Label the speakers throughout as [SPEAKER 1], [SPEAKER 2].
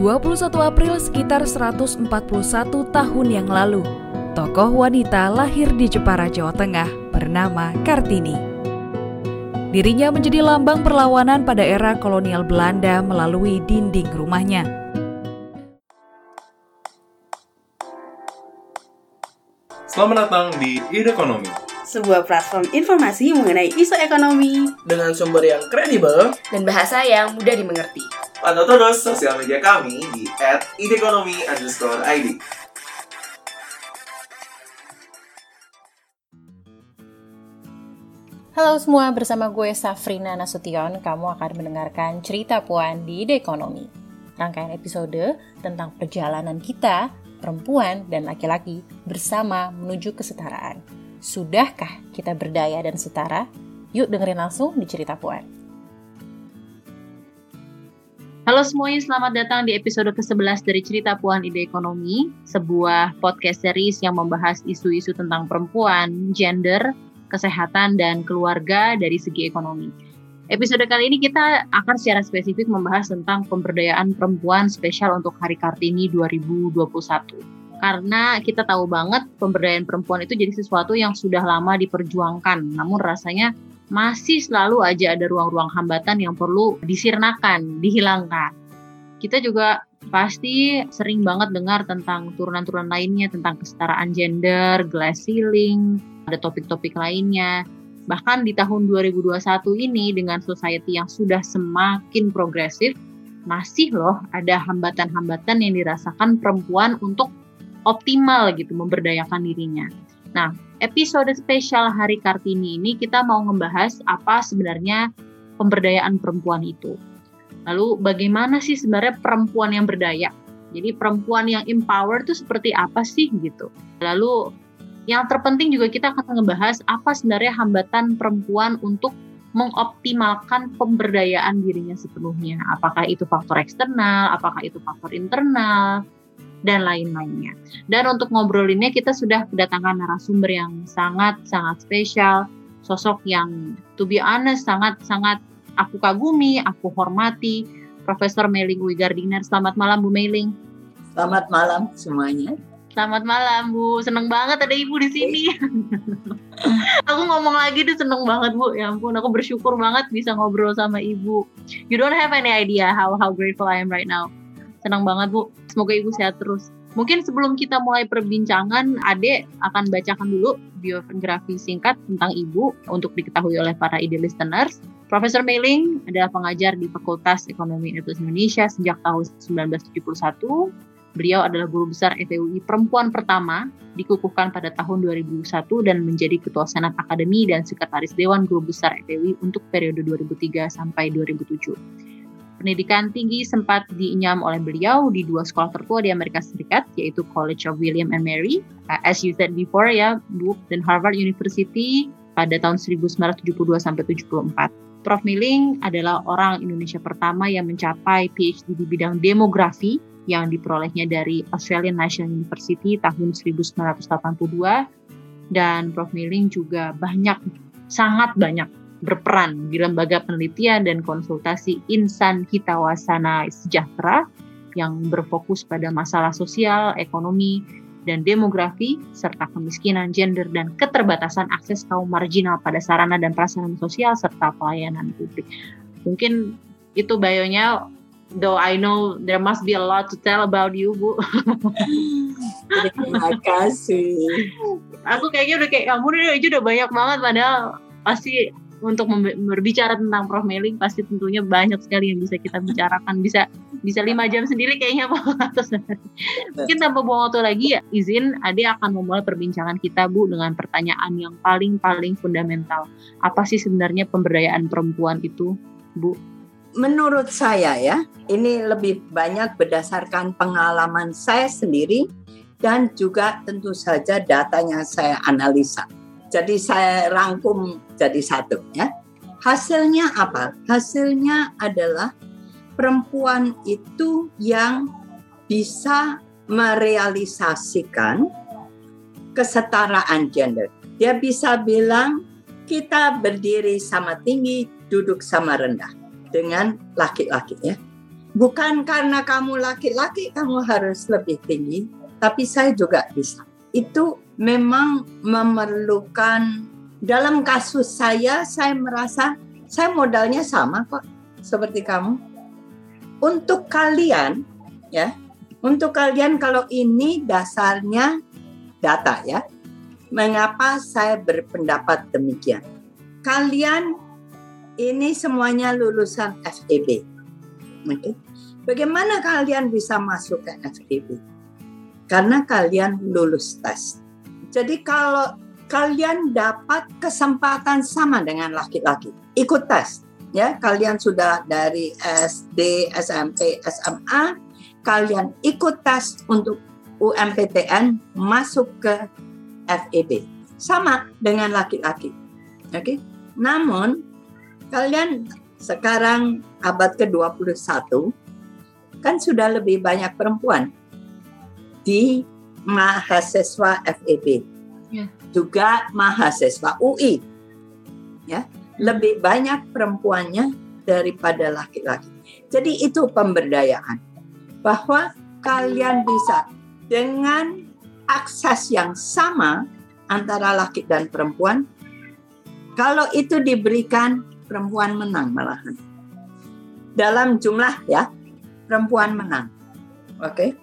[SPEAKER 1] 21 April sekitar 141 tahun yang lalu, tokoh wanita lahir di Jepara, Jawa Tengah bernama Kartini. Dirinya menjadi lambang perlawanan pada era kolonial Belanda melalui dinding rumahnya.
[SPEAKER 2] Selamat datang di Ide Ekonomi,
[SPEAKER 3] sebuah platform informasi mengenai isu ekonomi
[SPEAKER 4] dengan sumber yang kredibel
[SPEAKER 5] dan bahasa yang mudah dimengerti.
[SPEAKER 6] Pantau terus sosial media kami di @idekonomi_id.
[SPEAKER 7] Halo semua, bersama gue Safrina Nasution, kamu akan mendengarkan cerita Puan di Ide Ekonomi. Rangkaian episode tentang perjalanan kita, perempuan dan laki-laki bersama menuju kesetaraan. Sudahkah kita berdaya dan setara? Yuk dengerin langsung di cerita Puan.
[SPEAKER 8] Halo semuanya, selamat datang di episode ke-11 dari Cerita Puan Ide Ekonomi, sebuah podcast series yang membahas isu-isu tentang perempuan, gender, kesehatan, dan keluarga dari segi ekonomi. Episode kali ini kita akan secara spesifik membahas tentang pemberdayaan perempuan spesial untuk Hari Kartini 2021. Karena kita tahu banget pemberdayaan perempuan itu jadi sesuatu yang sudah lama diperjuangkan, namun rasanya masih selalu aja ada ruang-ruang hambatan yang perlu disirnakan, dihilangkan. Kita juga pasti sering banget dengar tentang turunan-turunan lainnya, tentang kesetaraan gender, glass ceiling, ada topik-topik lainnya. Bahkan di tahun 2021 ini dengan society yang sudah semakin progresif, masih loh ada hambatan-hambatan yang dirasakan perempuan untuk optimal gitu memberdayakan dirinya. Nah, episode spesial Hari Kartini ini kita mau membahas apa sebenarnya pemberdayaan perempuan itu. Lalu bagaimana sih sebenarnya perempuan yang berdaya? Jadi perempuan yang empower itu seperti apa sih gitu. Lalu yang terpenting juga kita akan membahas apa sebenarnya hambatan perempuan untuk mengoptimalkan pemberdayaan dirinya sepenuhnya. Apakah itu faktor eksternal, apakah itu faktor internal, dan lain-lainnya. Dan untuk ngobrolinnya kita sudah kedatangan narasumber yang sangat-sangat spesial, sosok yang to be honest sangat-sangat aku kagumi, aku hormati, Profesor Meling Wigardiner. Selamat malam Bu Meling.
[SPEAKER 9] Selamat malam semuanya.
[SPEAKER 8] Selamat malam Bu, seneng banget ada Ibu di sini. aku ngomong lagi tuh seneng banget Bu, ya ampun aku bersyukur banget bisa ngobrol sama Ibu. You don't have any idea how how grateful I am right now. Senang banget Bu. Semoga Ibu sehat terus. Mungkin sebelum kita mulai perbincangan, Ade akan bacakan dulu biografi singkat tentang Ibu untuk diketahui oleh para ide listeners. Profesor Meiling adalah pengajar di Fakultas Ekonomi Universitas Indonesia sejak tahun 1971. Beliau adalah guru besar FEUI perempuan pertama, dikukuhkan pada tahun 2001 dan menjadi Ketua Senat Akademi dan Sekretaris Dewan Guru Besar FEUI untuk periode 2003 sampai 2007. Pendidikan tinggi sempat diinyam oleh beliau di dua sekolah tertua di Amerika Serikat, yaitu College of William and Mary, uh, as you said before ya, Bu, dan Harvard University pada tahun 1972 sampai 74. Prof. Milling adalah orang Indonesia pertama yang mencapai PhD di bidang demografi yang diperolehnya dari Australian National University tahun 1982 dan Prof. Milling juga banyak sangat banyak berperan di lembaga penelitian dan konsultasi Insan Hitawasana Sejahtera yang berfokus pada masalah sosial, ekonomi, dan demografi, serta kemiskinan, gender, dan keterbatasan akses kaum marginal pada sarana dan prasarana sosial, serta pelayanan publik. Mungkin itu bayonya, though I know there must be a lot to tell about you, Bu.
[SPEAKER 9] Terima kasih.
[SPEAKER 8] Aku kayaknya udah kayak, kamu udah, udah banyak banget, padahal pasti untuk berbicara tentang Prof. Mailing pasti tentunya banyak sekali yang bisa kita bicarakan. Bisa bisa lima jam sendiri kayaknya Pak. Mungkin tanpa buang waktu lagi ya izin Ade akan memulai perbincangan kita Bu dengan pertanyaan yang paling paling fundamental. Apa sih sebenarnya pemberdayaan perempuan itu Bu?
[SPEAKER 9] Menurut saya ya ini lebih banyak berdasarkan pengalaman saya sendiri dan juga tentu saja datanya saya analisa jadi saya rangkum jadi satu ya. Hasilnya apa? Hasilnya adalah perempuan itu yang bisa merealisasikan kesetaraan gender. Dia bisa bilang kita berdiri sama tinggi, duduk sama rendah dengan laki-laki ya. Bukan karena kamu laki-laki kamu harus lebih tinggi, tapi saya juga bisa. Itu memang memerlukan dalam kasus saya saya merasa saya modalnya sama kok seperti kamu. Untuk kalian ya, untuk kalian kalau ini dasarnya data ya. Mengapa saya berpendapat demikian? Kalian ini semuanya lulusan FEB. Oke. Bagaimana kalian bisa masuk ke FEB? Karena kalian lulus tes. Jadi kalau kalian dapat kesempatan sama dengan laki-laki, ikut tes. Ya, kalian sudah dari SD, SMP, SMA, kalian ikut tes untuk UMPTN masuk ke FEB. Sama dengan laki-laki. Oke. Okay? Namun kalian sekarang abad ke-21 kan sudah lebih banyak perempuan di mahasiswa FEB. Ya. Juga mahasiswa UI. Ya, lebih banyak perempuannya daripada laki-laki. Jadi itu pemberdayaan bahwa kalian bisa dengan akses yang sama antara laki dan perempuan. Kalau itu diberikan, perempuan menang malahan. Dalam jumlah ya, perempuan menang. Oke. Okay?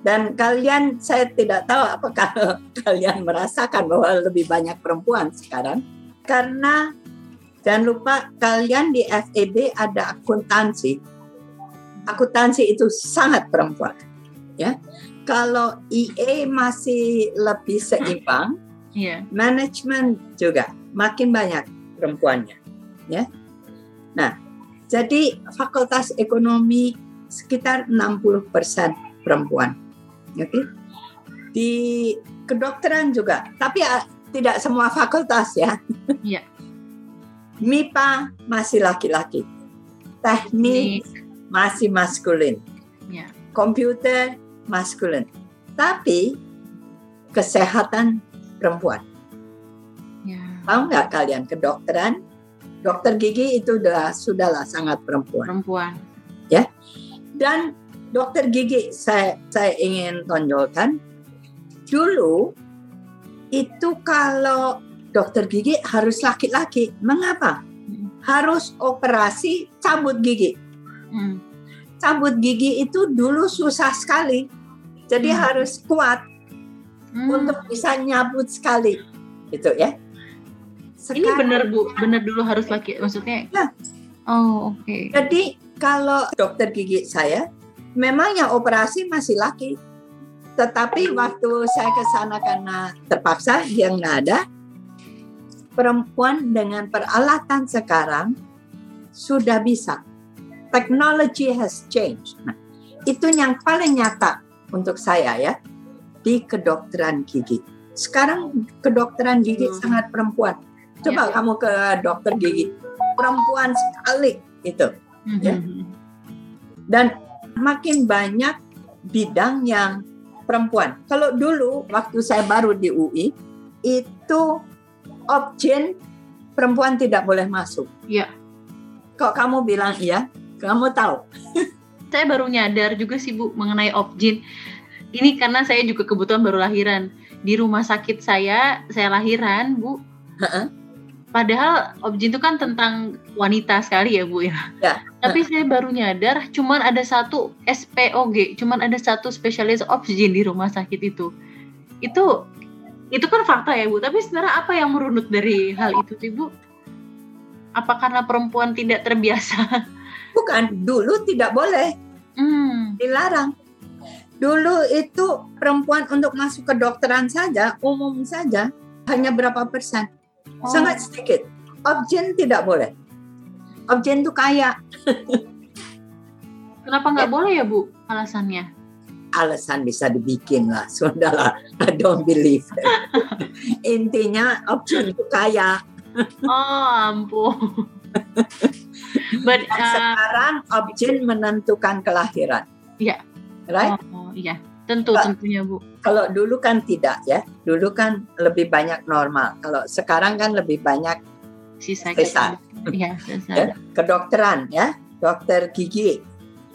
[SPEAKER 9] Dan kalian, saya tidak tahu apakah kalian merasakan bahwa lebih banyak perempuan sekarang. Karena jangan lupa kalian di FEB ada akuntansi. Akuntansi itu sangat perempuan. Ya, kalau EA masih lebih seimbang, yeah. manajemen juga makin banyak perempuannya, ya. Nah, jadi fakultas ekonomi sekitar 60% perempuan. Okay? Di kedokteran juga, tapi uh, tidak semua fakultas ya. Iya. MIPA masih laki-laki. Teknik masih maskulin. Yeah. Komputer maskulin. Tapi kesehatan perempuan. Ya. Tahu nggak kalian kedokteran? Dokter gigi itu sudah sudahlah sangat perempuan.
[SPEAKER 8] Perempuan.
[SPEAKER 9] Ya. Dan dokter gigi saya saya ingin tonjolkan dulu itu kalau dokter gigi harus laki-laki. Mengapa? Hmm. Harus operasi cabut gigi. Hmm. Cabut gigi itu dulu susah sekali jadi hmm. harus kuat hmm. untuk bisa nyabut sekali, gitu ya.
[SPEAKER 8] Sekarang, Ini benar bu, benar dulu harus laki, maksudnya? Ya. Oh oke. Okay.
[SPEAKER 9] Jadi kalau dokter gigi saya, memang yang operasi masih laki, tetapi waktu saya ke sana karena terpaksa yang nggak ada, perempuan dengan peralatan sekarang sudah bisa. Technology has changed. Nah, itu yang paling nyata untuk saya ya di kedokteran gigi. Sekarang kedokteran gigi hmm. sangat perempuan. Coba ya. kamu ke dokter gigi, perempuan sekali itu. Hmm. Ya. Dan makin banyak bidang yang perempuan. Kalau dulu waktu saya baru di UI itu option perempuan tidak boleh masuk. Iya. Kok kamu bilang iya? Kamu tahu?
[SPEAKER 8] saya baru nyadar juga sih Bu mengenai objin. Ini karena saya juga kebetulan baru lahiran. Di rumah sakit saya, saya lahiran, Bu. Padahal objin itu kan tentang wanita sekali ya, Bu ya. ya. Tapi saya baru nyadar cuman ada satu SPOG, cuman ada satu spesialis objin di rumah sakit itu. Itu itu kan fakta ya, Bu. Tapi sebenarnya apa yang merunut dari hal itu sih, Bu? Apa karena perempuan tidak terbiasa
[SPEAKER 9] Bukan, dulu tidak boleh. Hmm. Dilarang. Dulu itu perempuan untuk masuk ke dokteran saja, umum saja, hanya berapa persen. Oh. Sangat sedikit. Objin tidak boleh. Objin itu kaya.
[SPEAKER 8] Kenapa nggak ya. boleh ya Bu alasannya?
[SPEAKER 9] Alasan bisa dibikin lah, sudahlah. I don't believe. Intinya objin itu kaya.
[SPEAKER 8] oh ampun.
[SPEAKER 9] But, uh, sekarang objek menentukan kelahiran.
[SPEAKER 8] Iya.
[SPEAKER 9] Right?
[SPEAKER 8] Oh, iya. Tentu kalau, tentunya Bu.
[SPEAKER 9] Kalau dulu kan tidak ya. Dulu kan lebih banyak normal. Kalau sekarang kan lebih banyak sisa. Sisa. Iya, ya, kedokteran ya, dokter gigi.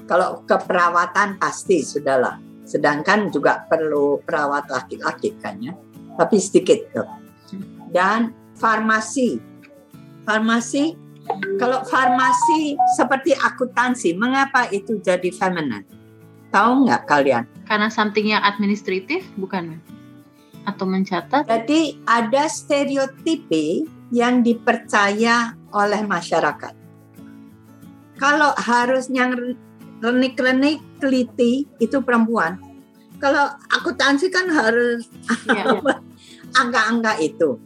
[SPEAKER 9] Kalau keperawatan pasti sudahlah. Sedangkan juga perlu perawat laki-laki kan ya. Tapi sedikit tuh. Dan farmasi. Farmasi kalau farmasi seperti akuntansi, mengapa itu jadi feminine? Tahu nggak kalian?
[SPEAKER 8] Karena something yang administratif, bukan? Atau mencatat?
[SPEAKER 9] Jadi ada stereotipe yang dipercaya oleh masyarakat. Kalau harus yang renik-renik teliti itu perempuan. Kalau akuntansi kan harus
[SPEAKER 8] Iya.
[SPEAKER 9] angka-angka itu.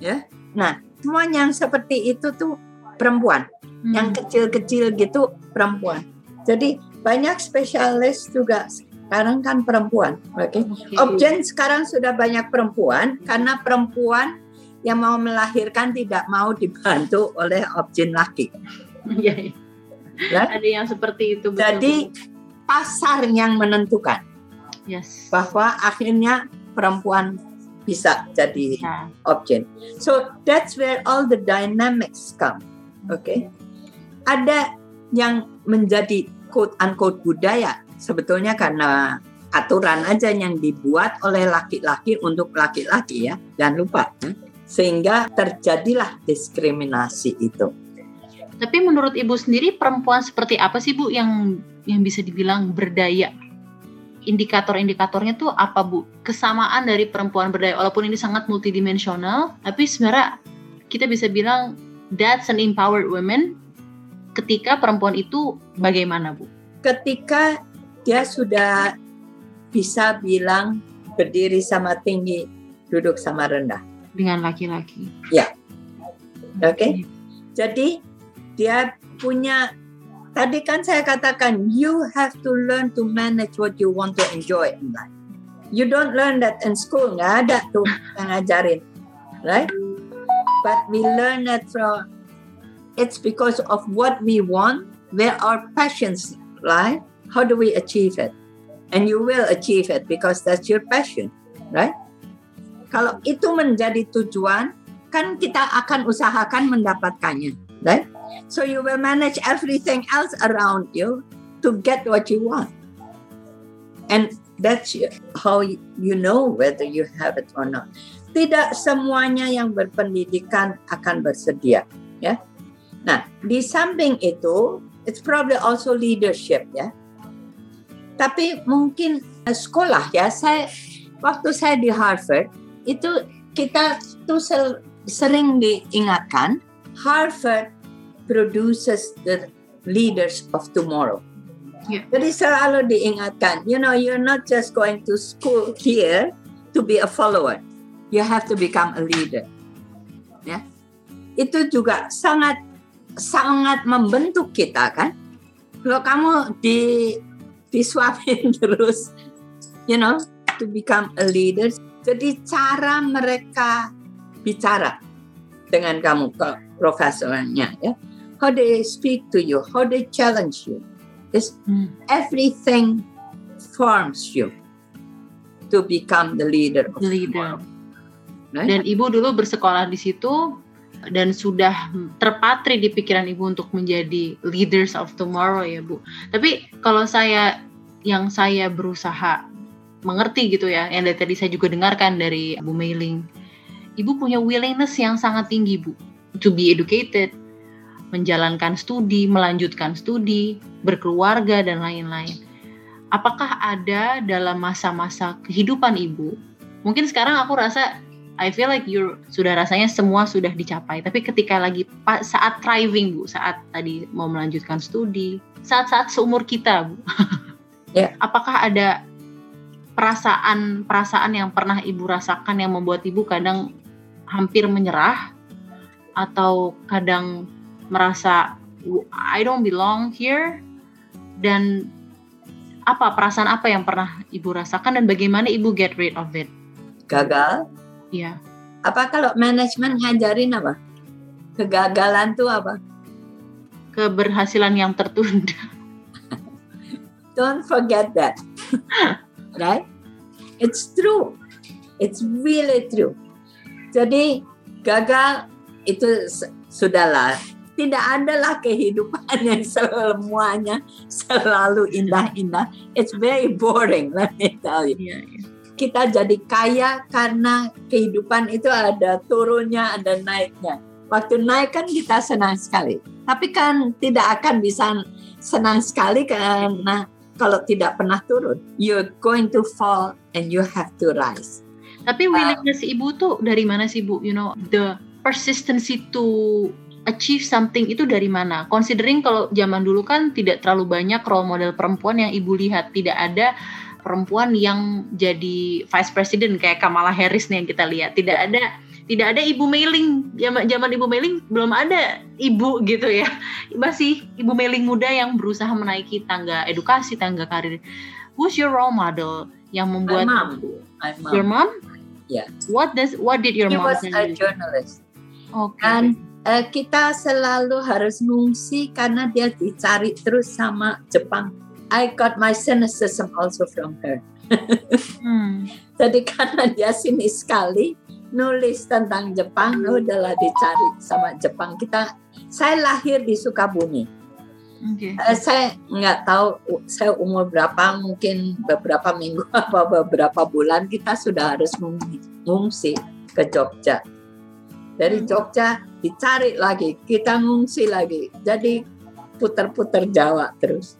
[SPEAKER 9] Ya. Nah, semua yang seperti itu tuh perempuan.
[SPEAKER 8] Hmm.
[SPEAKER 9] Yang kecil-kecil gitu perempuan. Jadi banyak spesialis juga sekarang kan perempuan. Oke.
[SPEAKER 8] Oke.
[SPEAKER 9] Objen sekarang sudah banyak perempuan karena perempuan yang mau melahirkan tidak mau dibantu oleh objen laki.
[SPEAKER 8] Iya, iya.
[SPEAKER 9] Ya.
[SPEAKER 8] Ada yang seperti itu. betul,
[SPEAKER 9] Jadi pasar yang menentukan
[SPEAKER 8] yes.
[SPEAKER 9] bahwa akhirnya perempuan bisa jadi
[SPEAKER 8] Ya.
[SPEAKER 9] objek. So that's where all the dynamics come. Oke. Ada yang menjadi quote unquote budaya sebetulnya karena aturan aja yang dibuat oleh laki-laki untuk laki-laki ya. Jangan lupa. ya. Sehingga terjadilah diskriminasi itu.
[SPEAKER 8] Tapi menurut Ibu sendiri perempuan seperti apa sih Bu yang yang bisa dibilang berdaya? Indikator-indikatornya tuh apa Bu? Kesamaan dari perempuan berdaya walaupun ini sangat multidimensional, tapi sebenarnya kita bisa bilang that's an empowered woman ketika perempuan itu bagaimana Bu?
[SPEAKER 9] Ketika dia sudah bisa bilang berdiri sama tinggi, duduk sama rendah.
[SPEAKER 8] Dengan laki-laki.
[SPEAKER 9] Oke. Jadi dia punya tadi kan saya katakan you have to learn to manage what you want to enjoy in life. You don't learn that in school, nggak ada tuh yang ngajarin, right? But we learn that from it's because of what we want, where our passions lie. How do we achieve it? And you will achieve it because that's your passion, right? Kalau itu menjadi tujuan, kan kita akan usahakan mendapatkannya, right? So you will manage everything else around you to get what you want. And that's how you know whether you have it or not. Tidak semuanya yang berpendidikan akan bersedia, ya. Nah, di samping itu, it's probably also leadership, ya. Tapi mungkin eh, sekolah ya, saya waktu saya di Harvard itu kita tuh sering diingatkan Harvard produces the leaders of tomorrow.
[SPEAKER 8] Ya.
[SPEAKER 9] Jadi selalu diingatkan, you know, you're not just going to school here to be a follower. You have to become a leader. Ya. Itu juga sangat sangat membentuk kita kan. Kalau kamu di disuapin terus, you know, to become a leader. Jadi cara mereka bicara dengan kamu ke profesornya ya. How they speak to you, how they challenge you. Is
[SPEAKER 8] Hmm.
[SPEAKER 9] everything forms you to become the leader of
[SPEAKER 8] The leader.
[SPEAKER 9] Right?
[SPEAKER 8] Dan Ibu dulu bersekolah di situ dan sudah terpatri di pikiran Ibu untuk menjadi leaders of tomorrow ya Bu. Tapi kalau saya yang saya berusaha mengerti gitu ya, yang dari tadi saya juga dengarkan dari Bu Mailing, Ibu punya willingness yang sangat tinggi Bu, to be educated, menjalankan studi, melanjutkan studi, berkeluarga dan lain-lain. Apakah ada dalam masa-masa kehidupan Ibu? Mungkin sekarang aku rasa I feel like you sudah rasanya semua sudah dicapai. Tapi ketika lagi saat thriving bu, saat tadi mau melanjutkan studi, saat-saat seumur kita bu,
[SPEAKER 9] Ya.
[SPEAKER 8] apakah ada perasaan-perasaan yang pernah ibu rasakan yang membuat ibu kadang hampir menyerah atau kadang merasa I don't belong here dan apa perasaan apa yang pernah ibu rasakan dan bagaimana ibu get rid of it?
[SPEAKER 9] Gagal.
[SPEAKER 8] Ya.
[SPEAKER 9] Apa kalau manajemen ngajarin apa? Kegagalan tuh apa?
[SPEAKER 8] keberhasilan yang tertunda.
[SPEAKER 9] Don't forget that. right? It's true. It's really true. Jadi gagal itu sudahlah tidak adalah kehidupan yang semuanya selalu indah-indah. It's very boring, let me tell you.
[SPEAKER 8] Iya, iya.
[SPEAKER 9] Kita jadi kaya karena kehidupan itu ada turunnya, ada naiknya. Waktu naik kan kita senang sekali. Tapi kan tidak akan bisa senang sekali karena kalau tidak pernah turun. You're going to fall and you have to rise.
[SPEAKER 8] Tapi willingness ibu tuh dari mana sih bu? You know, the persistency to achieve something itu dari mana? Considering kalau zaman dulu kan tidak terlalu banyak role model perempuan yang ibu lihat, tidak ada perempuan yang jadi vice president kayak Kamala Harris nih yang kita lihat. Tidak ada tidak ada ibu mailing zaman zaman ibu mailing belum ada ibu gitu ya masih ibu mailing muda yang berusaha menaiki tangga edukasi tangga karir who's your role model yang membuat
[SPEAKER 9] My mom. My mom.
[SPEAKER 8] your mom
[SPEAKER 9] Yeah.
[SPEAKER 8] what does what did your
[SPEAKER 9] She
[SPEAKER 8] mom
[SPEAKER 9] was a journalist.
[SPEAKER 8] Oke.
[SPEAKER 9] Dan eh, kita selalu harus ngungsi karena dia dicari terus sama Jepang. I got my cynicism also from her.
[SPEAKER 8] Hmm.
[SPEAKER 9] Jadi karena dia sini sekali nulis tentang Jepang, udahlah dicari sama Jepang. Kita, saya lahir di Sukabumi.
[SPEAKER 8] Oke.
[SPEAKER 9] Eh, saya nggak tahu saya umur berapa, mungkin beberapa minggu apa beberapa bulan kita sudah harus meng- ngungsi ke Jogja. Dari Jogja dicari lagi, kita ngungsi lagi. Jadi putar-putar Jawa terus.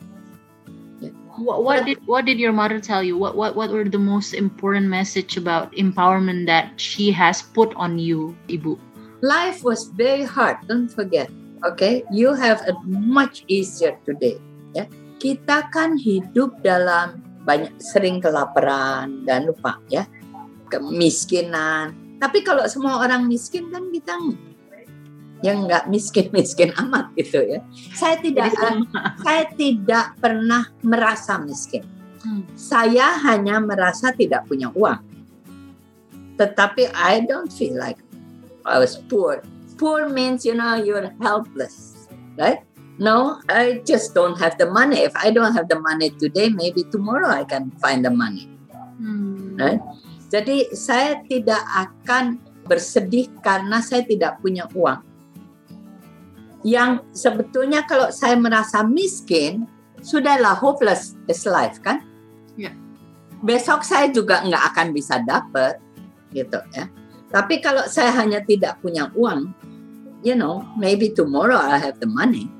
[SPEAKER 8] What, what did what did your mother tell you? What what what were the most important message about empowerment that she has put on you, ibu?
[SPEAKER 9] Life was very hard, don't forget. Okay, you have it much easier today. Ya, kita kan hidup dalam banyak sering kelaparan dan lupa ya, kemiskinan. Tapi kalau semua orang miskin kan kita yang nggak miskin-miskin amat gitu ya. Saya tidak
[SPEAKER 8] sama.
[SPEAKER 9] saya tidak pernah merasa miskin.
[SPEAKER 8] Hmm.
[SPEAKER 9] Saya hanya merasa tidak punya uang. Tetapi I don't feel like I was poor. Poor means you know you're helpless, right? No, I just don't have the money. If I don't have the money today, maybe tomorrow I can find the money.
[SPEAKER 8] Hmm.
[SPEAKER 9] Right? Jadi saya tidak akan bersedih karena saya tidak punya uang. Yang sebetulnya kalau saya merasa miskin, sudahlah hopeless is life kan?
[SPEAKER 8] Ya.
[SPEAKER 9] Besok saya juga nggak akan bisa dapat gitu ya. Tapi kalau saya hanya tidak punya uang, you know, maybe tomorrow I have the money.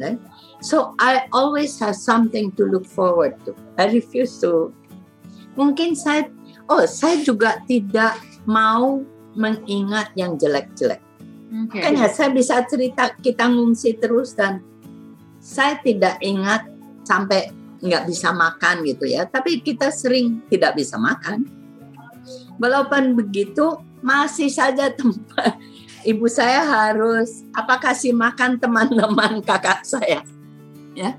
[SPEAKER 9] Right? So I always have something to look forward to. I refuse to. Mungkin saya, oh saya juga tidak mau mengingat yang jelek-jelek.
[SPEAKER 8] Oke.
[SPEAKER 9] Makanya saya bisa cerita kita ngungsi terus dan saya tidak ingat sampai nggak bisa makan gitu ya. Tapi kita sering tidak bisa makan. Walaupun begitu masih saja tempat ibu saya harus apa kasih makan teman-teman kakak saya. Ya.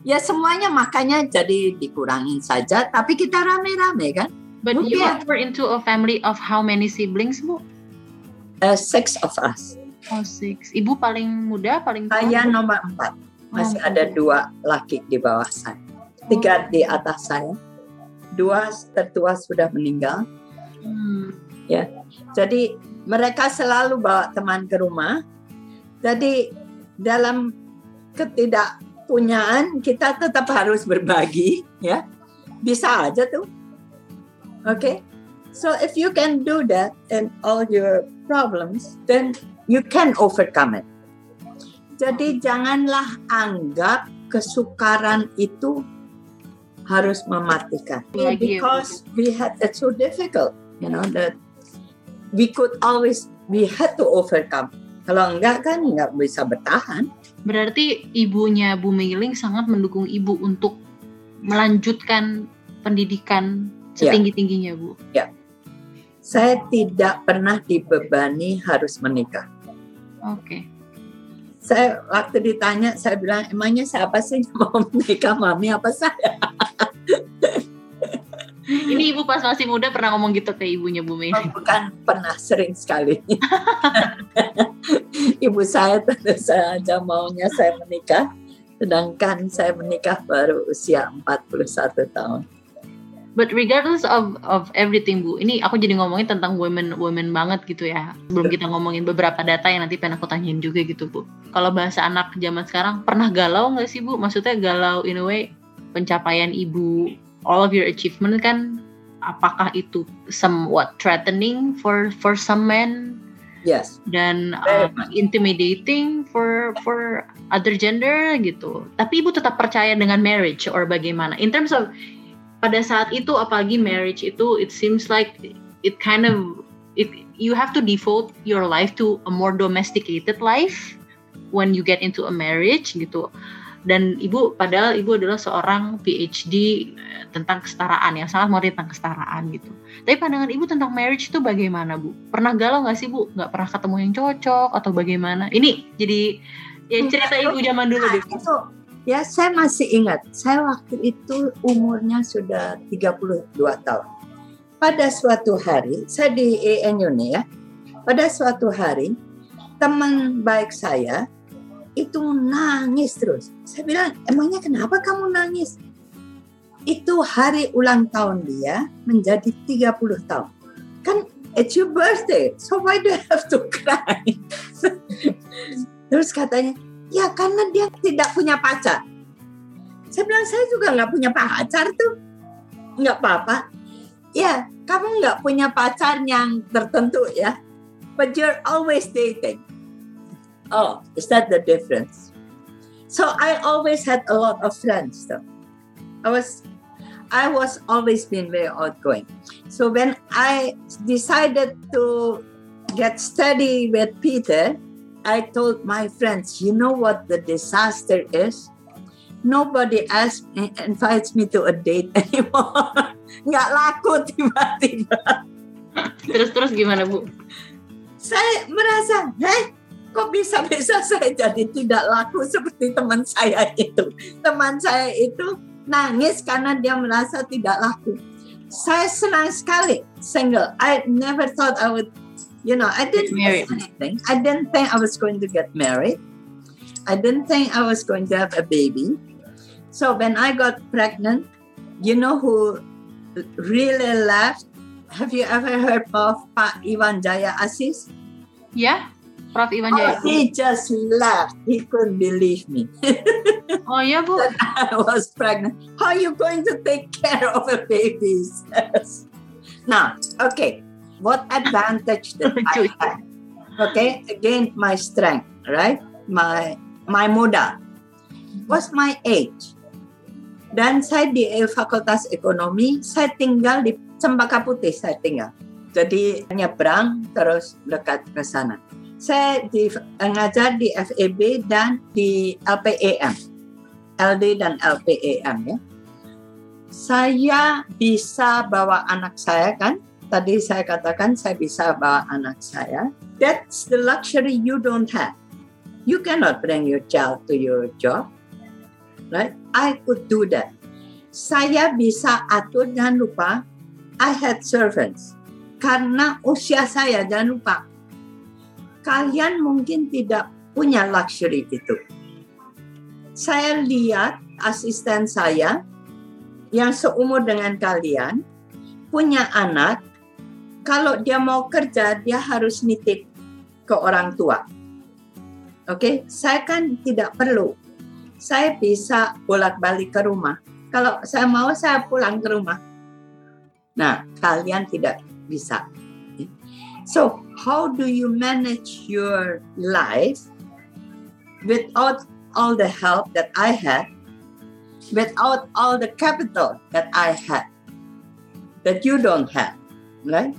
[SPEAKER 9] Ya semuanya makannya jadi dikurangin saja tapi kita rame-rame kan.
[SPEAKER 8] But you
[SPEAKER 9] Mungkin-
[SPEAKER 8] were into a family of how many siblings, Bu?
[SPEAKER 9] Uh, six of us.
[SPEAKER 8] Oh, six. Ibu paling muda, paling tua?
[SPEAKER 9] Saya nomor empat. Masih
[SPEAKER 8] Oh.
[SPEAKER 9] ada dua laki di bawah saya. Tiga di atas saya. Dua tertua sudah meninggal.
[SPEAKER 8] Hmm.
[SPEAKER 9] Jadi mereka selalu bawa teman ke rumah. Jadi dalam ketidakpunyaan kita tetap harus berbagi, ya. Bisa aja tuh. Oke. So if you can do that and all your problems, then you can overcome it. Jadi janganlah anggap kesukaran itu harus mematikan.
[SPEAKER 8] Ya.
[SPEAKER 9] Because we had it so difficult, you know, that we could always we had to overcome. Kalau enggak kan enggak bisa bertahan.
[SPEAKER 8] Berarti ibunya Bu Meiling sangat mendukung ibu untuk melanjutkan pendidikan
[SPEAKER 9] Ya.
[SPEAKER 8] setinggi-tingginya, Bu.
[SPEAKER 9] Saya tidak pernah dibebani harus menikah.
[SPEAKER 8] Oke.
[SPEAKER 9] Saya waktu ditanya saya bilang emangnya siapa sih mau menikah mami apa saya?
[SPEAKER 8] Ini ibu pas masih muda pernah ngomong gitu ke ibunya Bu
[SPEAKER 9] Oh,
[SPEAKER 8] Meiling.
[SPEAKER 9] bukan pernah sering sekali. Ibu saya tentu saja maunya saya menikah, sedangkan saya menikah baru usia 41 tahun.
[SPEAKER 8] But regardless of of everything Bu, ini aku jadi ngomongin tentang women women banget gitu ya. Belum kita ngomongin beberapa data yang nanti pengen aku tanyain juga gitu Bu. Kalau bahasa anak zaman sekarang, pernah galau nggak sih Bu? Maksudnya galau in a way pencapaian ibu, all of your achievement kan, apakah itu somewhat threatening for for some men?
[SPEAKER 9] Yes.
[SPEAKER 8] Dan uh, intimidating for for other gender gitu. Tapi ibu tetap percaya dengan marriage or bagaimana? In terms of pada saat itu apalagi marriage itu it seems like it kind of it you have to devote your life to a more domesticated life when you get into a marriage gitu. Dan ibu padahal ibu adalah seorang PhD eh, tentang kesetaraan yang sangat mengerti tentang kesetaraan gitu. Tapi pandangan ibu tentang marriage itu bagaimana bu? Pernah galau nggak sih bu? Nggak pernah ketemu yang cocok atau bagaimana? Ini jadi ya cerita ibu zaman dulu deh.
[SPEAKER 9] Itu ya saya masih ingat. Saya waktu itu umurnya sudah 32 tahun. Pada suatu hari, saya di ENU nih ya. Pada suatu hari, teman baik saya itu nangis terus. Saya bilang, emangnya kenapa kamu nangis? Itu hari ulang tahun dia menjadi 30 tahun. Kan it's your birthday, so why do you have to cry? terus katanya, ya karena dia tidak punya pacar. Saya bilang, saya juga nggak punya pacar tuh. Nggak apa-apa. Ya, kamu nggak punya pacar yang tertentu ya. But you're always dating. Oh, is that the difference? So I always had a lot of friends though. I was I was always been very outgoing. So when I decided to get steady with Peter, I told my friends, you know what the disaster is? Nobody else invites me to a date anymore. Nggak laku tiba-tiba.
[SPEAKER 8] terus terus gimana bu
[SPEAKER 9] Saya merasa, heh, kok bisa-bisa saya jadi tidak laku seperti teman saya itu. Teman saya itu nangis karena dia merasa tidak laku. Saya senang sekali single. I never thought I would, you know, I didn't miss anything. I didn't think I was going to get married. I didn't think I was going to have a baby. So when I got pregnant, you know who really laughed? Have you ever heard of Pak Iwan Jaya Asis?
[SPEAKER 8] ya Prof Iwan
[SPEAKER 9] Oh, he just laughed. He couldn't believe me.
[SPEAKER 8] oh ya bu
[SPEAKER 9] I was pregnant. How are you going to take care of a baby? Now, okay, what advantage did I have? Okay, again, my strength, right? My my modal was my age. Dan saya di Fakultas Ekonomi, saya tinggal di Cempaka Putih, saya tinggal. Jadi nyebrang terus dekat ke sana. Saya di, ngajar di FEB dan di LPEM. LD dan LPEM ya. Saya bisa bawa anak saya kan? Tadi saya katakan saya bisa bawa anak saya. That's the luxury you don't have. You cannot bring your child to your job. Right? I could do that. Saya bisa atur, jangan lupa, I had servants. Karena usia saya, jangan lupa, kalian mungkin tidak punya luxury itu. Saya lihat asisten saya yang seumur dengan kalian punya anak, kalau dia mau kerja dia harus nitip ke orang tua. Oke, saya kan tidak perlu. Saya bisa bolak-balik ke rumah. Kalau saya mau saya pulang ke rumah. Nah, kalian tidak bisa. So, how do you manage your life without all the help that I had, without all the capital that I had, that you don't have, right?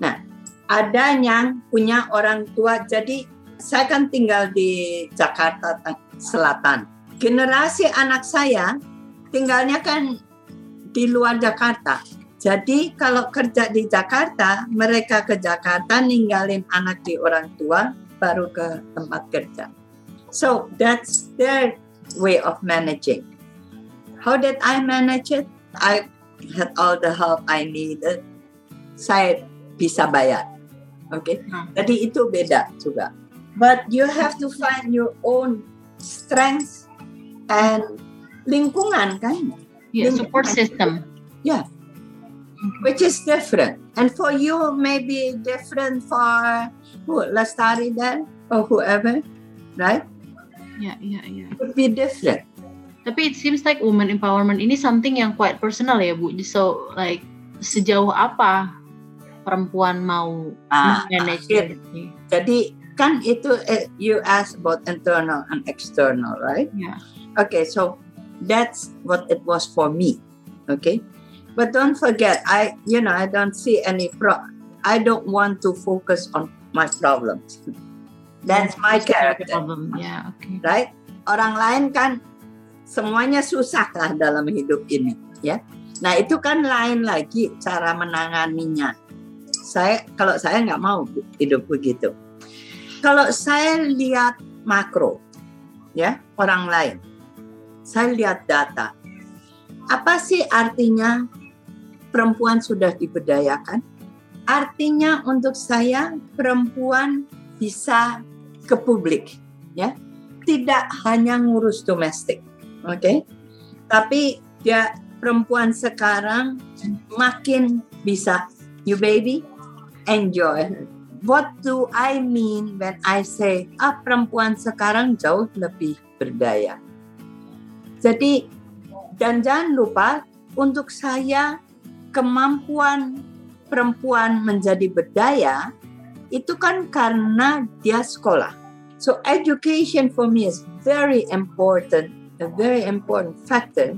[SPEAKER 9] Nah, ada yang punya orang tua, jadi saya kan tinggal di Jakarta Selatan. Generasi anak saya tinggalnya kan di luar Jakarta. Jadi kalau kerja di Jakarta, mereka ke Jakarta ninggalin anak di orang tua baru ke tempat kerja. So that's their way of managing. How did I manage it? I had all the help I needed. Saya bisa bayar. Oke. Okay? Jadi itu beda juga. But you have to find your own strength and lingkungan kan?
[SPEAKER 8] ya support system
[SPEAKER 9] Ya, which is different. And for you, maybe different for who, Lestari then, or whoever, right?
[SPEAKER 8] Ya, ya, ya.
[SPEAKER 9] Would be different.
[SPEAKER 8] Tapi it seems like woman empowerment ini something yang quite personal ya Bu. So like sejauh apa perempuan mau
[SPEAKER 9] Ah,
[SPEAKER 8] manage
[SPEAKER 9] akhir.
[SPEAKER 8] diri?
[SPEAKER 9] Jadi kan itu eh, you ask about internal and external, right?
[SPEAKER 8] Ya.
[SPEAKER 9] Okay, so that's what it was for me. Okay, but don't forget, I you know I don't see any pro. I don't want to focus on my problems. That's my character,
[SPEAKER 8] Problem. Ya, oke.
[SPEAKER 9] right? Orang lain kan semuanya susah lah dalam hidup ini, ya. Nah itu kan lain lagi cara menanganinya. Saya kalau saya nggak mau hidup begitu. Kalau saya lihat makro, ya orang lain, saya lihat data. Apa sih artinya perempuan sudah diberdayakan? Artinya untuk saya perempuan bisa ke publik, ya, tidak hanya ngurus domestik, oke? Tapi dia perempuan sekarang makin bisa, you baby, enjoy. What do I mean when I say ah perempuan sekarang jauh lebih berdaya? Jadi dan jangan lupa untuk saya kemampuan perempuan menjadi berdaya itu kan karena dia sekolah. So education for me is very important, a very important factor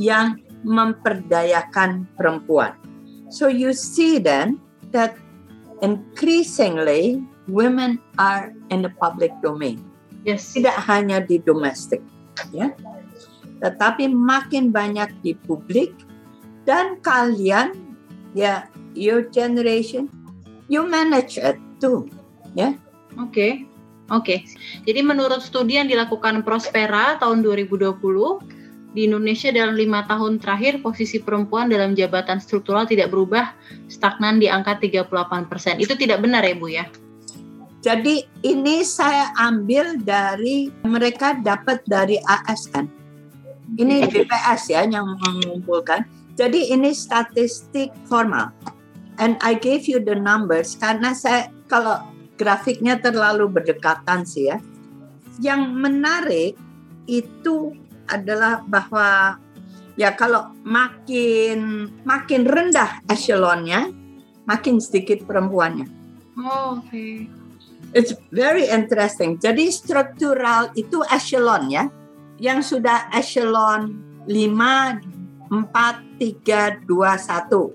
[SPEAKER 9] yang memperdayakan perempuan. So you see then that increasingly women are in the public domain.
[SPEAKER 8] Yes.
[SPEAKER 9] Tidak hanya di domestik, ya. Tetapi makin banyak di publik dan kalian ya your generation you manage it too, ya.
[SPEAKER 8] Oke. Oke. Jadi menurut studi yang dilakukan Prospera tahun 2020 di Indonesia dalam lima tahun terakhir posisi perempuan dalam jabatan struktural tidak berubah stagnan di angka 38%. Itu tidak benar ya Bu ya?
[SPEAKER 9] Jadi ini saya ambil dari mereka dapat dari ASN. Ini BPS ya yang mengumpulkan. Jadi ini statistik formal. And I gave you the numbers karena saya kalau grafiknya terlalu berdekatan sih ya. Yang menarik itu adalah bahwa ya kalau makin makin rendah echelonnya, makin sedikit perempuannya.
[SPEAKER 8] Oh, oke.
[SPEAKER 9] It's very interesting. Jadi struktural itu echelon ya. Yang sudah echelon 5, 4, 3, 2, 1.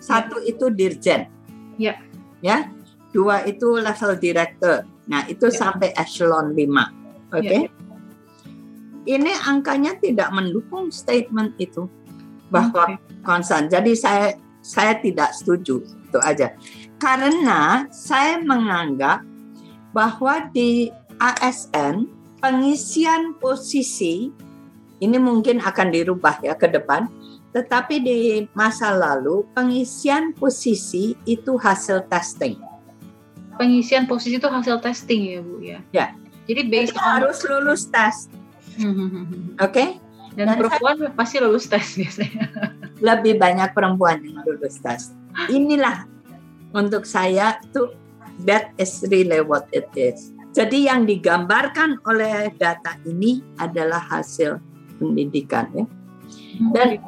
[SPEAKER 9] Satu itu dirjen.
[SPEAKER 8] Ya.
[SPEAKER 9] Ya. Dua itu level director. Nah, itu
[SPEAKER 8] Ya.
[SPEAKER 9] sampai echelon 5. Oke. Ini angkanya tidak mendukung statement itu bahwa konsen. Jadi saya saya tidak setuju itu aja. Karena saya menganggap bahwa di ASN pengisian posisi ini mungkin akan dirubah ya ke depan. Tetapi di masa lalu pengisian posisi itu hasil testing.
[SPEAKER 8] Pengisian posisi itu hasil testing ya Bu ya?
[SPEAKER 9] Ya.
[SPEAKER 8] Jadi based
[SPEAKER 9] Jadi
[SPEAKER 8] on
[SPEAKER 9] harus lulus tes, oke?
[SPEAKER 8] dan
[SPEAKER 9] Dan
[SPEAKER 8] perempuan pasti lulus tes biasanya.
[SPEAKER 9] Lebih banyak perempuan yang lulus tes. Inilah untuk saya tuh that is really what it is. Jadi yang digambarkan oleh data ini adalah hasil pendidikan ya. Dan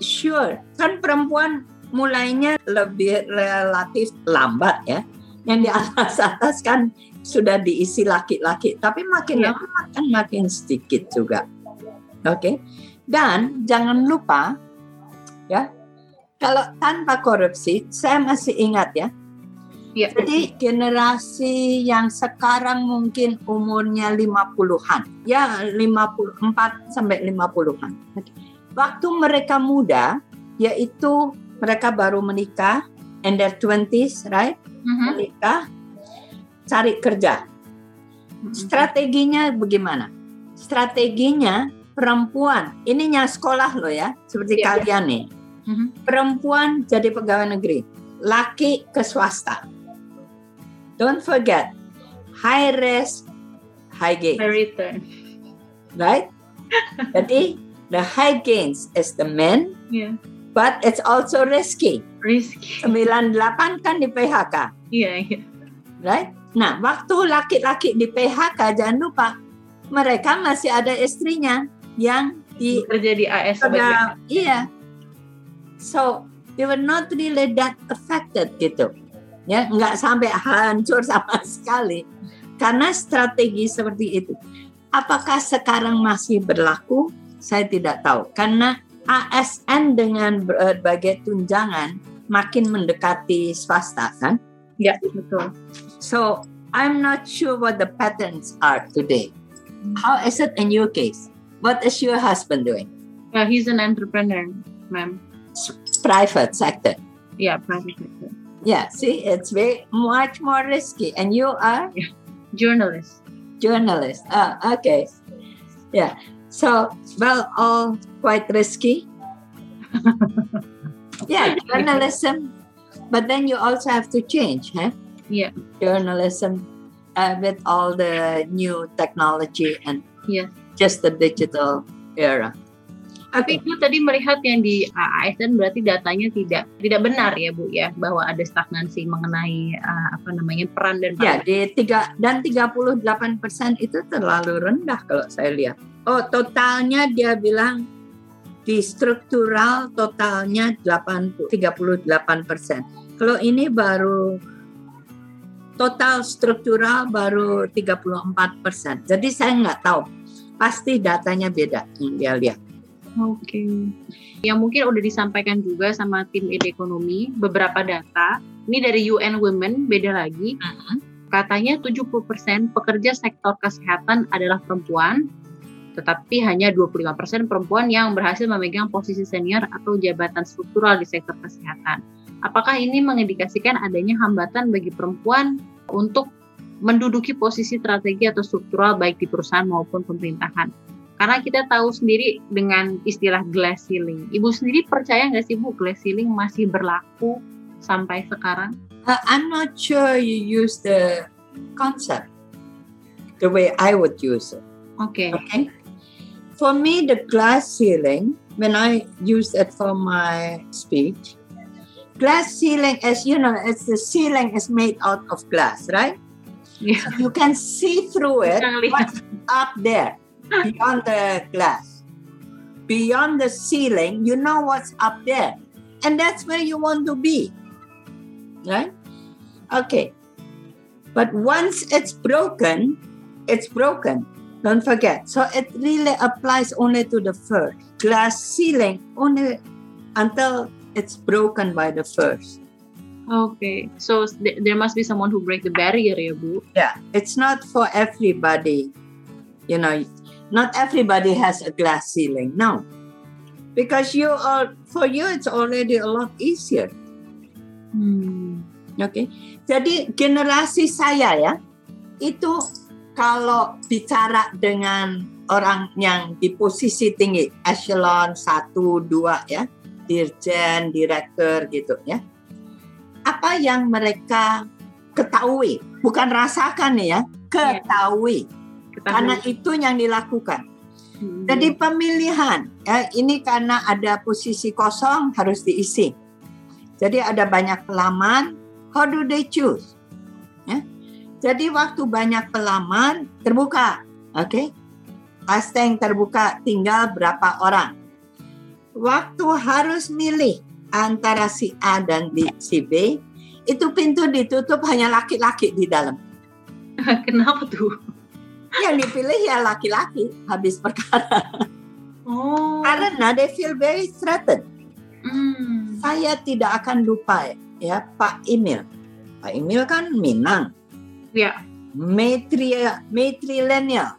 [SPEAKER 9] sure, kan perempuan mulainya lebih relatif lambat ya. Yang di atas atas kan sudah diisi laki-laki, tapi makin
[SPEAKER 8] Iya.
[SPEAKER 9] lama kan makin sedikit juga. Oke. Dan jangan lupa ya, kalau tanpa korupsi, saya masih ingat ya.
[SPEAKER 8] Iya.
[SPEAKER 9] Jadi generasi yang sekarang mungkin umurnya 50-an, ya 54 sampai 50-an. Waktu mereka muda, yaitu mereka baru menikah, in their 20s, right?
[SPEAKER 8] Mhm.
[SPEAKER 9] Menikah, cari kerja. Strateginya bagaimana? Strateginya perempuan, ininya sekolah loh ya, seperti
[SPEAKER 8] Iya.
[SPEAKER 9] kalian nih.
[SPEAKER 8] Mhm.
[SPEAKER 9] Perempuan jadi pegawai negeri, laki ke swasta. Don't forget, high risk, high gain,
[SPEAKER 8] High return.
[SPEAKER 9] right? Jadi the high gains is the men,
[SPEAKER 8] Iya.
[SPEAKER 9] but it's also risky.
[SPEAKER 8] Risky.
[SPEAKER 9] 98 kan di PHK,
[SPEAKER 8] Iya, iya.
[SPEAKER 9] right? Nah, waktu laki-laki di PHK jangan lupa mereka masih ada istrinya yang di
[SPEAKER 8] Kerja di AS
[SPEAKER 9] iya. So they were not really that affected gitu. Ya, nggak sampai hancur sama sekali. Karena strategi seperti itu. Apakah sekarang masih berlaku? Saya tidak tahu. Karena ASN dengan berbagai tunjangan makin mendekati swasta kan.
[SPEAKER 8] Ya, betul.
[SPEAKER 9] So I'm not sure what the patterns are today. How is it in your case? What is your husband doing?
[SPEAKER 8] Uh, he's an entrepreneur, ma'am.
[SPEAKER 9] Private sector.
[SPEAKER 8] Yeah, private sector.
[SPEAKER 9] Yeah, see, it's very much more risky. And you are
[SPEAKER 8] Journalist.
[SPEAKER 9] journalist. Ah, okay. Yeah. So, well, all quite risky. yeah, journalism. But then you also have to change, huh?
[SPEAKER 8] Yeah.
[SPEAKER 9] Journalism uh, with all the new technology and
[SPEAKER 8] Yes.
[SPEAKER 9] just the digital era.
[SPEAKER 8] Tapi itu tadi melihat yang di ASN berarti datanya tidak tidak benar ya Bu ya bahwa ada stagnansi mengenai uh, apa namanya peran dan
[SPEAKER 9] Ya, di tiga dan 38 persen itu terlalu rendah kalau saya lihat. Oh, totalnya dia bilang di struktural totalnya 80, 38 persen. Kalau ini baru total struktural baru 34 persen. Jadi saya nggak tahu. Pasti datanya beda yang dia lihat.
[SPEAKER 8] Oke. Yang mungkin udah disampaikan juga sama tim ide ekonomi beberapa data. Ini dari UN Women beda lagi. Katanya 70% pekerja sektor kesehatan adalah perempuan, tetapi hanya 25% perempuan yang berhasil memegang posisi senior atau jabatan struktural di sektor kesehatan. Apakah ini mengindikasikan adanya hambatan bagi perempuan untuk menduduki posisi strategi atau struktural baik di perusahaan maupun pemerintahan? Karena kita tahu sendiri dengan istilah glass ceiling. Ibu sendiri percaya nggak sih Bu glass ceiling masih berlaku sampai sekarang?
[SPEAKER 9] Uh, I'm not sure you use the concept the way I would use it.
[SPEAKER 8] Oke.
[SPEAKER 9] Okay. For me, the glass ceiling, when I use it for my speech, glass ceiling, as you know, it's the ceiling is made out of glass, right?
[SPEAKER 8] Yeah.
[SPEAKER 9] You can see through it what's up there, beyond the glass. Beyond the ceiling, you know what's up there. And that's where you want to be. Right? Okay. But once it's broken, it's broken. Don't forget. So it really applies only to the first. Glass ceiling only until it's broken by the first.
[SPEAKER 8] Oke. So th- there must be someone who break the barrier ya Bu.
[SPEAKER 9] Yeah. It's not for everybody. You know, not everybody has a glass ceiling. No. Because you are for you it's already a lot easier.
[SPEAKER 8] Hmm.
[SPEAKER 9] Oke. Jadi generasi saya ya itu kalau bicara dengan orang yang di posisi tinggi, echelon 1 2 ya, dirjen, direktur gitu ya. Apa yang mereka ketahui, bukan rasakan ya, ketahui. Karena itu yang dilakukan.
[SPEAKER 8] Hmm.
[SPEAKER 9] Jadi pemilihan ya ini karena ada posisi kosong harus diisi. Jadi ada banyak pelamar, how do they choose? Jadi waktu banyak pelamar terbuka, oke? Casting terbuka tinggal berapa orang. Waktu harus milih antara si A dan si B, itu pintu ditutup hanya laki-laki di dalam.
[SPEAKER 8] Kenapa tuh?
[SPEAKER 9] Yang dipilih ya laki-laki habis perkara.
[SPEAKER 8] Oh.
[SPEAKER 9] Karena they feel very threatened.
[SPEAKER 8] Hmm.
[SPEAKER 9] Saya tidak akan lupa ya Pak Emil. Pak Emil kan Minang.
[SPEAKER 8] Ya.
[SPEAKER 9] Matria, matrilineal.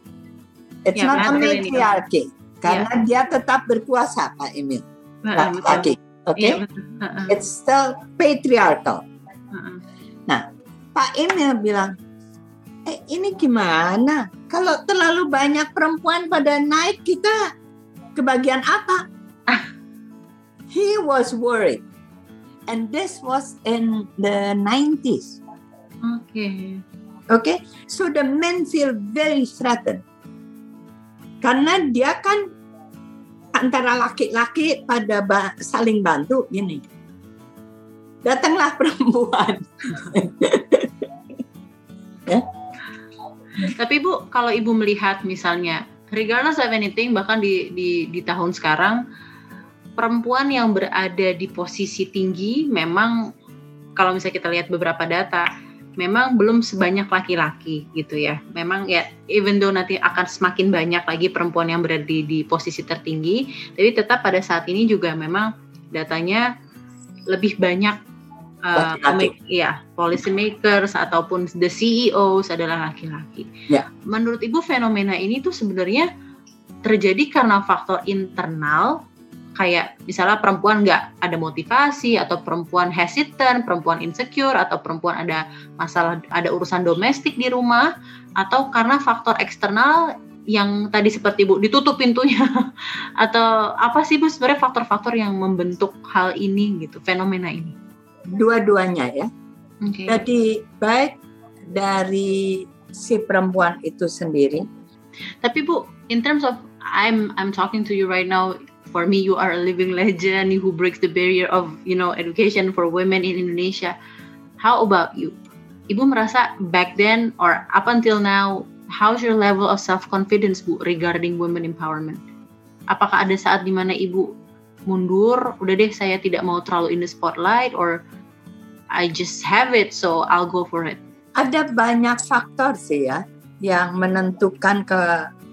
[SPEAKER 9] It's
[SPEAKER 8] Ya,
[SPEAKER 9] not a matriarchy. Karena dia tetap berkuasa Pak Emil.
[SPEAKER 8] Heeh, betul.
[SPEAKER 9] Laki. Oke?
[SPEAKER 8] Iya, betul. Heeh,
[SPEAKER 9] It's still patriarchal.
[SPEAKER 8] heeh.
[SPEAKER 9] Pak Emil bilang, eh ini gimana? Kalau terlalu banyak perempuan pada naik kita kebagian apa? He was worried. And this was in the 90s.
[SPEAKER 8] Oke.
[SPEAKER 9] Okay? So the men feel very threatened. Karena dia kan antara laki-laki pada ba- saling bantu gini. Datanglah perempuan.
[SPEAKER 8] Tapi Bu, kalau Ibu melihat misalnya, regardless of anything, bahkan di, di, di tahun sekarang, perempuan yang berada di posisi tinggi memang kalau misalnya kita lihat beberapa data, memang belum sebanyak laki-laki gitu ya. Memang ya, even though nanti akan semakin banyak lagi perempuan yang berada di, di posisi tertinggi, tapi tetap pada saat ini juga memang datanya lebih banyak uh, ya policy makers ataupun the CEOs adalah laki-laki.
[SPEAKER 9] Ya.
[SPEAKER 8] Menurut Ibu fenomena ini tuh sebenarnya terjadi karena faktor internal kayak misalnya perempuan nggak ada motivasi atau perempuan hesitant, perempuan insecure atau perempuan ada masalah ada urusan domestik di rumah atau karena faktor eksternal yang tadi seperti Bu ditutup pintunya atau apa sih Bu sebenarnya faktor-faktor yang membentuk hal ini gitu fenomena ini?
[SPEAKER 9] Dua-duanya ya.
[SPEAKER 8] Oke.
[SPEAKER 9] Jadi baik dari si perempuan itu sendiri.
[SPEAKER 8] Tapi Bu, in terms of I'm I'm talking to you right now. For me, you are a living legend who breaks the barrier of you know education for women in Indonesia. How about you? Ibu merasa back then or up until now, how's your level of self confidence Bu regarding women empowerment? Apakah ada saat di mana Ibu mundur, udah deh saya tidak mau terlalu in the spotlight, or I just have it, so I'll go for it.
[SPEAKER 9] Ada banyak faktor sih ya yang menentukan ke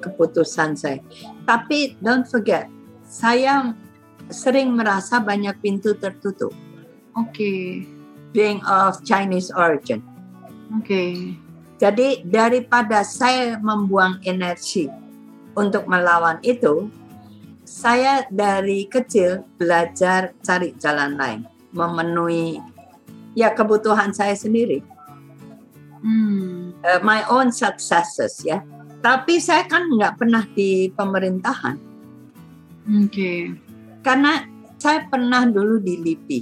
[SPEAKER 9] keputusan saya. Tapi don't forget, saya sering merasa banyak pintu tertutup.
[SPEAKER 8] Oke,
[SPEAKER 9] Being of Chinese origin.
[SPEAKER 8] oke,
[SPEAKER 9] Jadi daripada saya membuang energi untuk melawan itu, saya dari kecil belajar cari jalan lain, memenuhi ya kebutuhan saya sendiri,
[SPEAKER 8] hmm,
[SPEAKER 9] Uh, my own successes ya. Tapi saya kan nggak pernah di pemerintahan
[SPEAKER 8] oke.
[SPEAKER 9] karena saya pernah dulu di LIPI.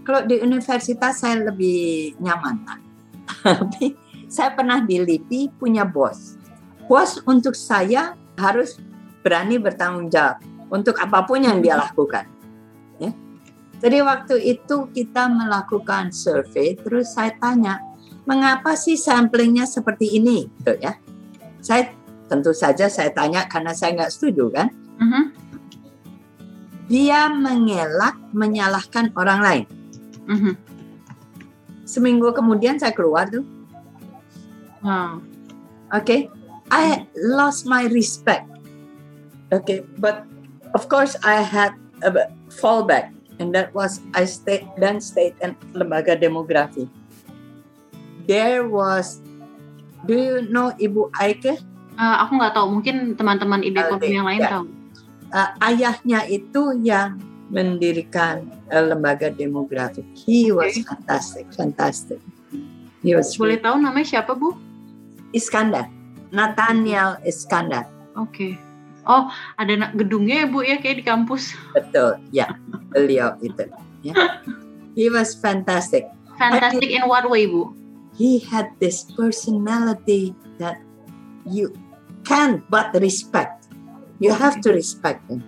[SPEAKER 9] Kalau di universitas saya lebih nyaman. Tapi saya pernah di LIPI punya bos. Bos untuk saya harus berani bertanggung jawab untuk apa pun yang dia lakukan. Ya. Jadi waktu itu kita melakukan survei, terus saya tanya, mengapa sih samplingnya seperti ini? Gitu ya. Saya tentu saja saya tanya karena saya nggak setuju kan.
[SPEAKER 8] Mhm.
[SPEAKER 9] Dia mengelak, menyalahkan orang lain.
[SPEAKER 8] Mhm.
[SPEAKER 9] Seminggu kemudian saya keluar tuh,
[SPEAKER 8] Wow.
[SPEAKER 9] Okay, I lost my respect. Okay, but of course I had a fallback, and that was I stayed then stayed in lembaga demografi. There was, do you know Ibu Aike?
[SPEAKER 8] Eh, aku nggak tahu, mungkin teman-teman
[SPEAKER 9] Alde,
[SPEAKER 8] yang lain
[SPEAKER 9] ya.
[SPEAKER 8] tahu.
[SPEAKER 9] Uh, ayahnya itu yang mendirikan uh, lembaga demografi. He was
[SPEAKER 8] Okay.
[SPEAKER 9] fantastic, fantastic. He was
[SPEAKER 8] Boleh tahu namanya siapa Bu?
[SPEAKER 9] Iskandar, Nathaniel Iskandar.
[SPEAKER 8] Oke. Oh, ada gedungnya ya Bu ya kayak di kampus.
[SPEAKER 9] Betul, ya, beliau itu. Ya. He was fantastic.
[SPEAKER 8] Fantastic in what way Bu?
[SPEAKER 9] He had this personality that you can't but respect. You have to respect him.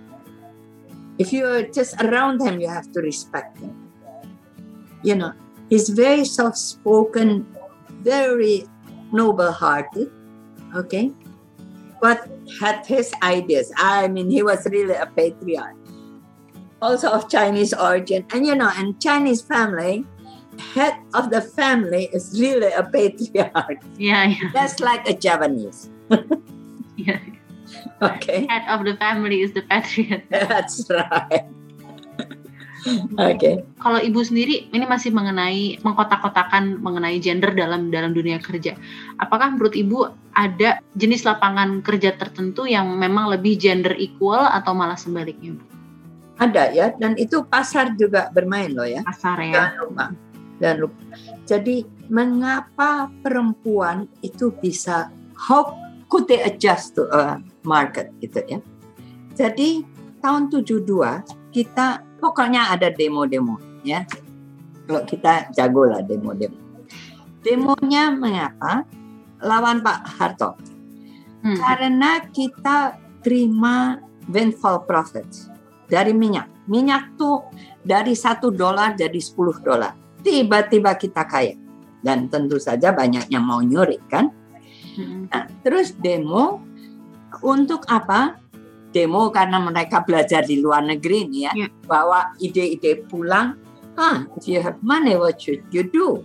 [SPEAKER 9] If you're just around him, you have to respect him. You know, he's very soft spoken, very noble hearted, okay? But had his ideas. I mean, he was really a patriarch. Also of Chinese origin. And you know, in Chinese family, head of the family is really a patriarch.
[SPEAKER 8] Yeah, iya.
[SPEAKER 9] Just like a Japanese.
[SPEAKER 8] Iya.
[SPEAKER 9] Okay,
[SPEAKER 8] Head of the family is the patriot.
[SPEAKER 9] that's right. okay.
[SPEAKER 8] Kalau Ibu sendiri ini masih mengenai mengkotak-kotakan mengenai gender dalam dalam dunia kerja. Apakah menurut Ibu ada jenis lapangan kerja tertentu yang memang lebih gender equal atau malah sebaliknya?
[SPEAKER 9] Ada ya, dan itu pasar juga bermain loh ya.
[SPEAKER 8] Pasar ya.
[SPEAKER 9] Jangan lupa. Jangan lupa. Jadi mengapa perempuan itu bisa how could they adjust to a market gitu ya. Jadi tahun 72 kita pokoknya ada demo-demo ya. Kalau kita jago lah demo-demo. Demonya mengapa? Lawan Pak Harto.
[SPEAKER 8] Hmm.
[SPEAKER 9] Karena kita terima windfall profits dari minyak. Minyak tuh dari satu dolar jadi 10 dolar. Tiba-tiba kita kaya. Dan tentu saja banyak yang mau nyuri kan. Nah, terus demo untuk apa? Demo karena mereka belajar di luar negeri nih ya.
[SPEAKER 8] Ya.
[SPEAKER 9] Bawa ide-ide pulang. Ah, if you have money, what should you do?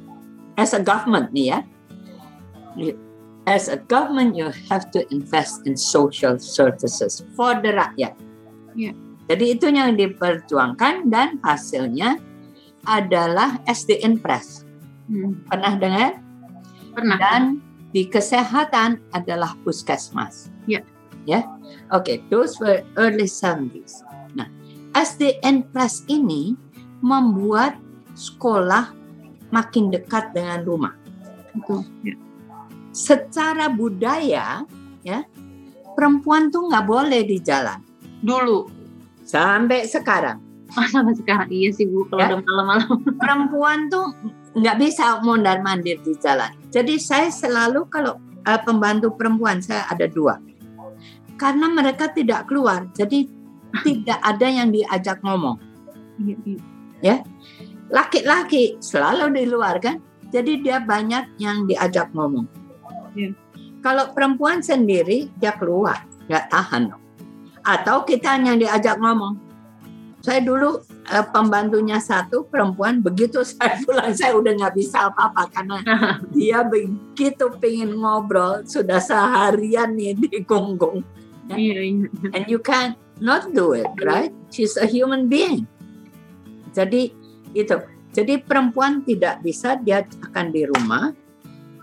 [SPEAKER 9] As a government nih ya. As a government, you have to invest in social services for the rakyat.
[SPEAKER 8] Ya.
[SPEAKER 9] Jadi itu yang diperjuangkan dan hasilnya adalah SDN Press.
[SPEAKER 8] Hmm.
[SPEAKER 9] Pernah dengar?
[SPEAKER 8] Pernah.
[SPEAKER 9] Dan di kesehatan adalah puskesmas.
[SPEAKER 8] Ya.
[SPEAKER 9] Ya. Oke, those were early 70s. Nah, SDN Press ini membuat sekolah makin dekat dengan rumah.
[SPEAKER 8] Betul. Ya.
[SPEAKER 9] Secara budaya, ya, perempuan tuh nggak boleh di jalan
[SPEAKER 8] Dulu.
[SPEAKER 9] sampai sekarang.
[SPEAKER 8] Oh, sampai sekarang iya sih Bu kalau
[SPEAKER 9] Ya.
[SPEAKER 8] udah malam-malam.
[SPEAKER 9] perempuan tuh nggak bisa mondar mandir di jalan. Jadi saya selalu kalau eh, pembantu perempuan saya ada dua, karena mereka tidak keluar, jadi tidak ada yang diajak ngomong.
[SPEAKER 8] Iya, iya.
[SPEAKER 9] Laki-laki selalu di luar kan, jadi dia banyak yang diajak ngomong.
[SPEAKER 8] Iya.
[SPEAKER 9] Kalau perempuan sendiri dia keluar, nggak tahan. Atau kita yang diajak ngomong. Saya dulu eh, pembantunya satu perempuan, begitu saya pulang saya udah nggak bisa apa-apa karena dia begitu pengen ngobrol sudah seharian nih di gonggong
[SPEAKER 8] Iya, iya.
[SPEAKER 9] and you can not do it right? She's a human being. Jadi itu. Jadi perempuan tidak bisa dia akan di rumah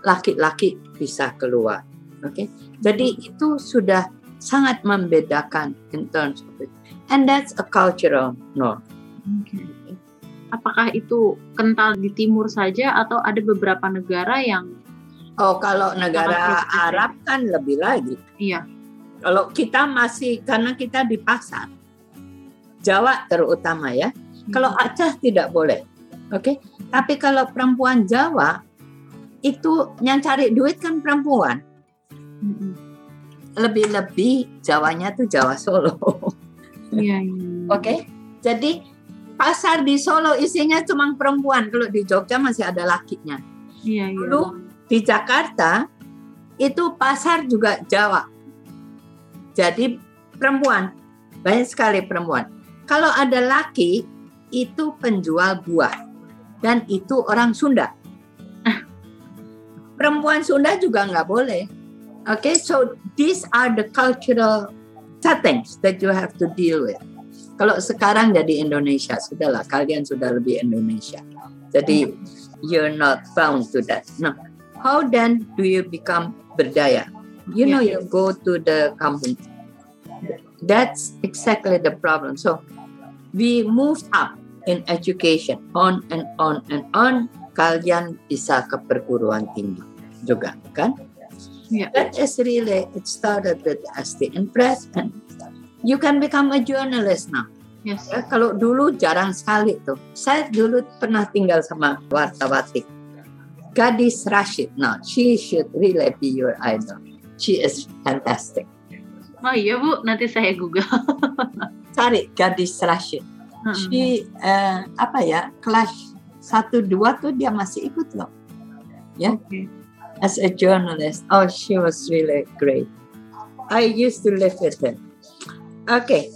[SPEAKER 9] laki-laki bisa keluar oke? Jadi itu sudah sangat membedakan in terms of it. And that's a cultural norm
[SPEAKER 8] Oke. Apakah itu kental di timur saja atau ada beberapa negara yang
[SPEAKER 9] oh kalau negara
[SPEAKER 8] Sangat progresif.
[SPEAKER 9] Arab kan lebih lagi
[SPEAKER 8] iya
[SPEAKER 9] Kalau kita masih karena kita di pasar, Jawa terutama ya. Kalau Aceh tidak boleh, oke. Tapi kalau perempuan Jawa itu yang cari duit kan perempuan. Lebih-lebih Jawanya tuh Jawa Solo,
[SPEAKER 8] iya iya.
[SPEAKER 9] oke. Jadi pasar di Solo isinya cuma perempuan. Kalau di Jogja masih ada lakinya.
[SPEAKER 8] Iya iya.
[SPEAKER 9] Dulu di Jakarta itu pasar juga Jawa. Jadi perempuan, banyak sekali perempuan. Kalau ada laki itu penjual buah dan itu orang Sunda. Perempuan Sunda juga nggak boleh. Oke, so these are the cultural settings that you have to deal with. Kalau sekarang jadi Indonesia, sudahlah kalian sudah lebih Indonesia. Jadi you're not bound to that. No. How then do you become berdaya? You know, you go to the kampung. That's exactly the problem. So we moved up in education, on and on and on. Kalian bisa ke perguruan tinggi juga, kan?
[SPEAKER 8] Iya.
[SPEAKER 9] That is really, it started with SDN Press and you can become a journalist now.
[SPEAKER 8] Yes.
[SPEAKER 9] Ya, kalau dulu jarang sekali tuh. Saya dulu pernah tinggal sama wartawati. Gadis Rashid. Now, she should really be your idol. She is fantastic.
[SPEAKER 8] Oh iya Bu, nanti saya Google.
[SPEAKER 9] Cari Gadis Rashid. She, eh, apa ya, kelas 1-2 tuh dia masih ikut loh. Ya,
[SPEAKER 8] Oke.
[SPEAKER 9] as a journalist. Oh, she was really great. I used to live with her. Oke,